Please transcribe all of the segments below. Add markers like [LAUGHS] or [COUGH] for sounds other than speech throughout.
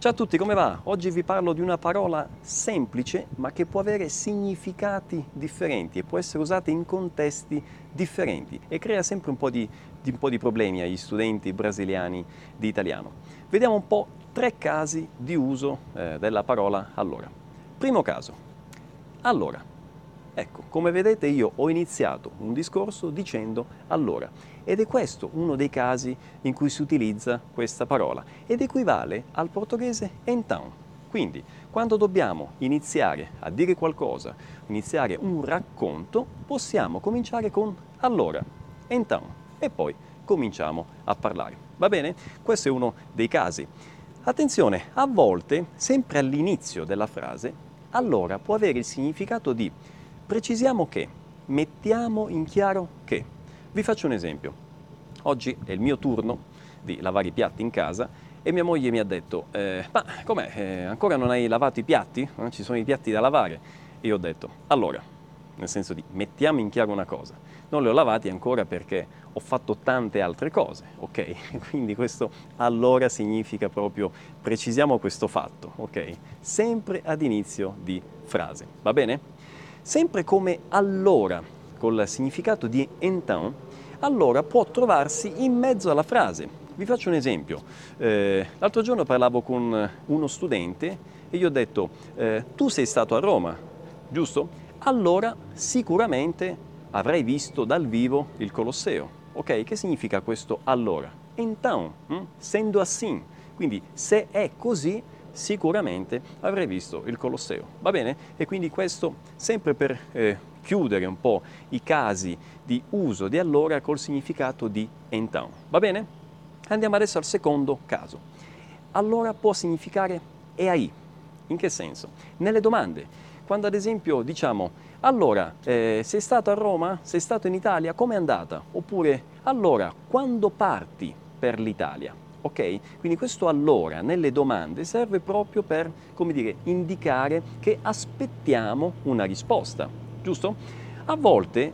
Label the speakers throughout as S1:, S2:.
S1: Ciao a tutti, come va? Oggi vi parlo di una parola semplice ma che può avere significati differenti e può essere usata in contesti differenti e crea sempre un po' di, di, un po di problemi agli studenti brasiliani di italiano. Vediamo un po' tre casi di uso eh, della parola allora. Primo caso, allora. Ecco, come vedete io ho iniziato un discorso dicendo allora ed è questo uno dei casi in cui si utilizza questa parola ed equivale al portoghese então. Quindi, quando dobbiamo iniziare a dire qualcosa, iniziare un racconto, possiamo cominciare con allora, então e poi cominciamo a parlare. Va bene? Questo è uno dei casi. Attenzione, a volte, sempre all'inizio della frase, allora può avere il significato di Precisiamo che, mettiamo in chiaro che. Vi faccio un esempio. Oggi è il mio turno di lavare i piatti in casa e mia moglie mi ha detto, eh, ma com'è, eh, ancora non hai lavato i piatti? Eh, ci sono i piatti da lavare? E io ho detto, allora, nel senso di mettiamo in chiaro una cosa, non li ho lavati ancora perché ho fatto tante altre cose, ok? [LAUGHS] Quindi questo allora significa proprio precisiamo questo fatto, ok? Sempre ad inizio di frase, va bene? Sempre come allora, col significato di então, allora può trovarsi in mezzo alla frase. Vi faccio un esempio. Eh, l'altro giorno parlavo con uno studente e gli ho detto, eh, tu sei stato a Roma, giusto? Allora sicuramente avrai visto dal vivo il Colosseo. Ok? Che significa questo allora? Então, hm? sendo assim. Quindi se è così, sicuramente avrei visto il Colosseo. Va bene? E quindi questo sempre per eh, chiudere un po' i casi di uso di allora col significato di então. Va bene? Andiamo adesso al secondo caso. Allora può significare e aí. In che senso? Nelle domande. Quando ad esempio diciamo allora eh, sei stato a Roma? Sei stato in Italia? Com'è andata? Oppure allora quando parti per l'Italia? Ok? Quindi questo allora nelle domande serve proprio per, come dire, indicare che aspettiamo una risposta, giusto? A volte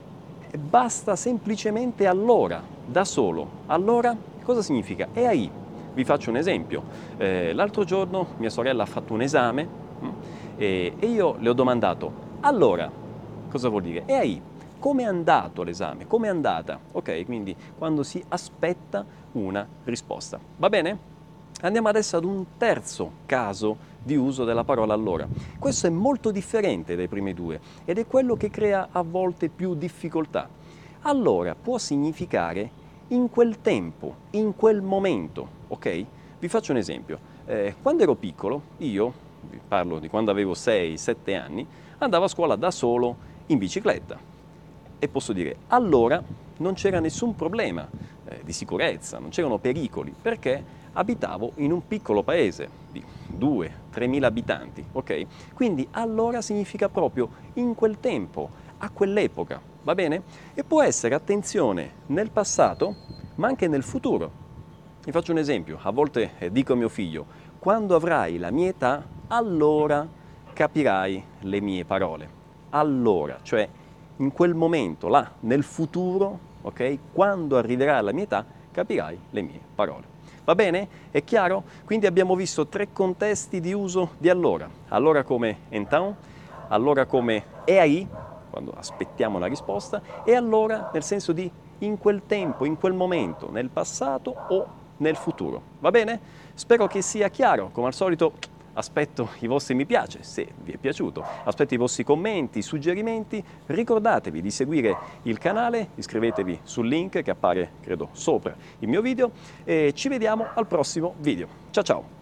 S1: basta semplicemente allora, da solo. Allora cosa significa? E ahí. Vi faccio un esempio. Eh, l'altro giorno mia sorella ha fatto un esame mh, mm, e, e io le ho domandato, allora, cosa vuol dire? E ahí come è andato l'esame, come è andata, ok? Quindi quando si aspetta una risposta. Va bene? Andiamo adesso ad un terzo caso di uso della parola allora. Questo è molto differente dai primi due ed è quello che crea a volte più difficoltà. Allora può significare in quel tempo, in quel momento, ok? Vi faccio un esempio. Eh, quando ero piccolo, io, parlo di quando avevo 6-7 anni, andavo a scuola da solo in bicicletta e posso dire allora non c'era nessun problema eh, di sicurezza, non c'erano pericoli perché abitavo in un piccolo paese di 2-3 mila abitanti, ok? Quindi allora significa proprio in quel tempo, a quell'epoca, va bene? E può essere, attenzione, nel passato, ma anche nel futuro. Vi faccio un esempio, a volte eh, dico a mio figlio, quando avrai la mia età, allora capirai le mie parole. Allora, cioè in quel momento, là, nel futuro, ok? Quando arriverà la mia età, capirai le mie parole. Va bene? È chiaro? Quindi abbiamo visto tre contesti di uso di allora. Allora come então, allora come ahí, quando aspettiamo la risposta, e allora nel senso di in quel tempo, in quel momento, nel passato o nel futuro. Va bene? Spero che sia chiaro. Come al solito Aspetto i vostri mi piace se vi è piaciuto, aspetto i vostri commenti, suggerimenti, ricordatevi di seguire il canale, iscrivetevi sul link che appare credo sopra il mio video e ci vediamo al prossimo video. Ciao ciao!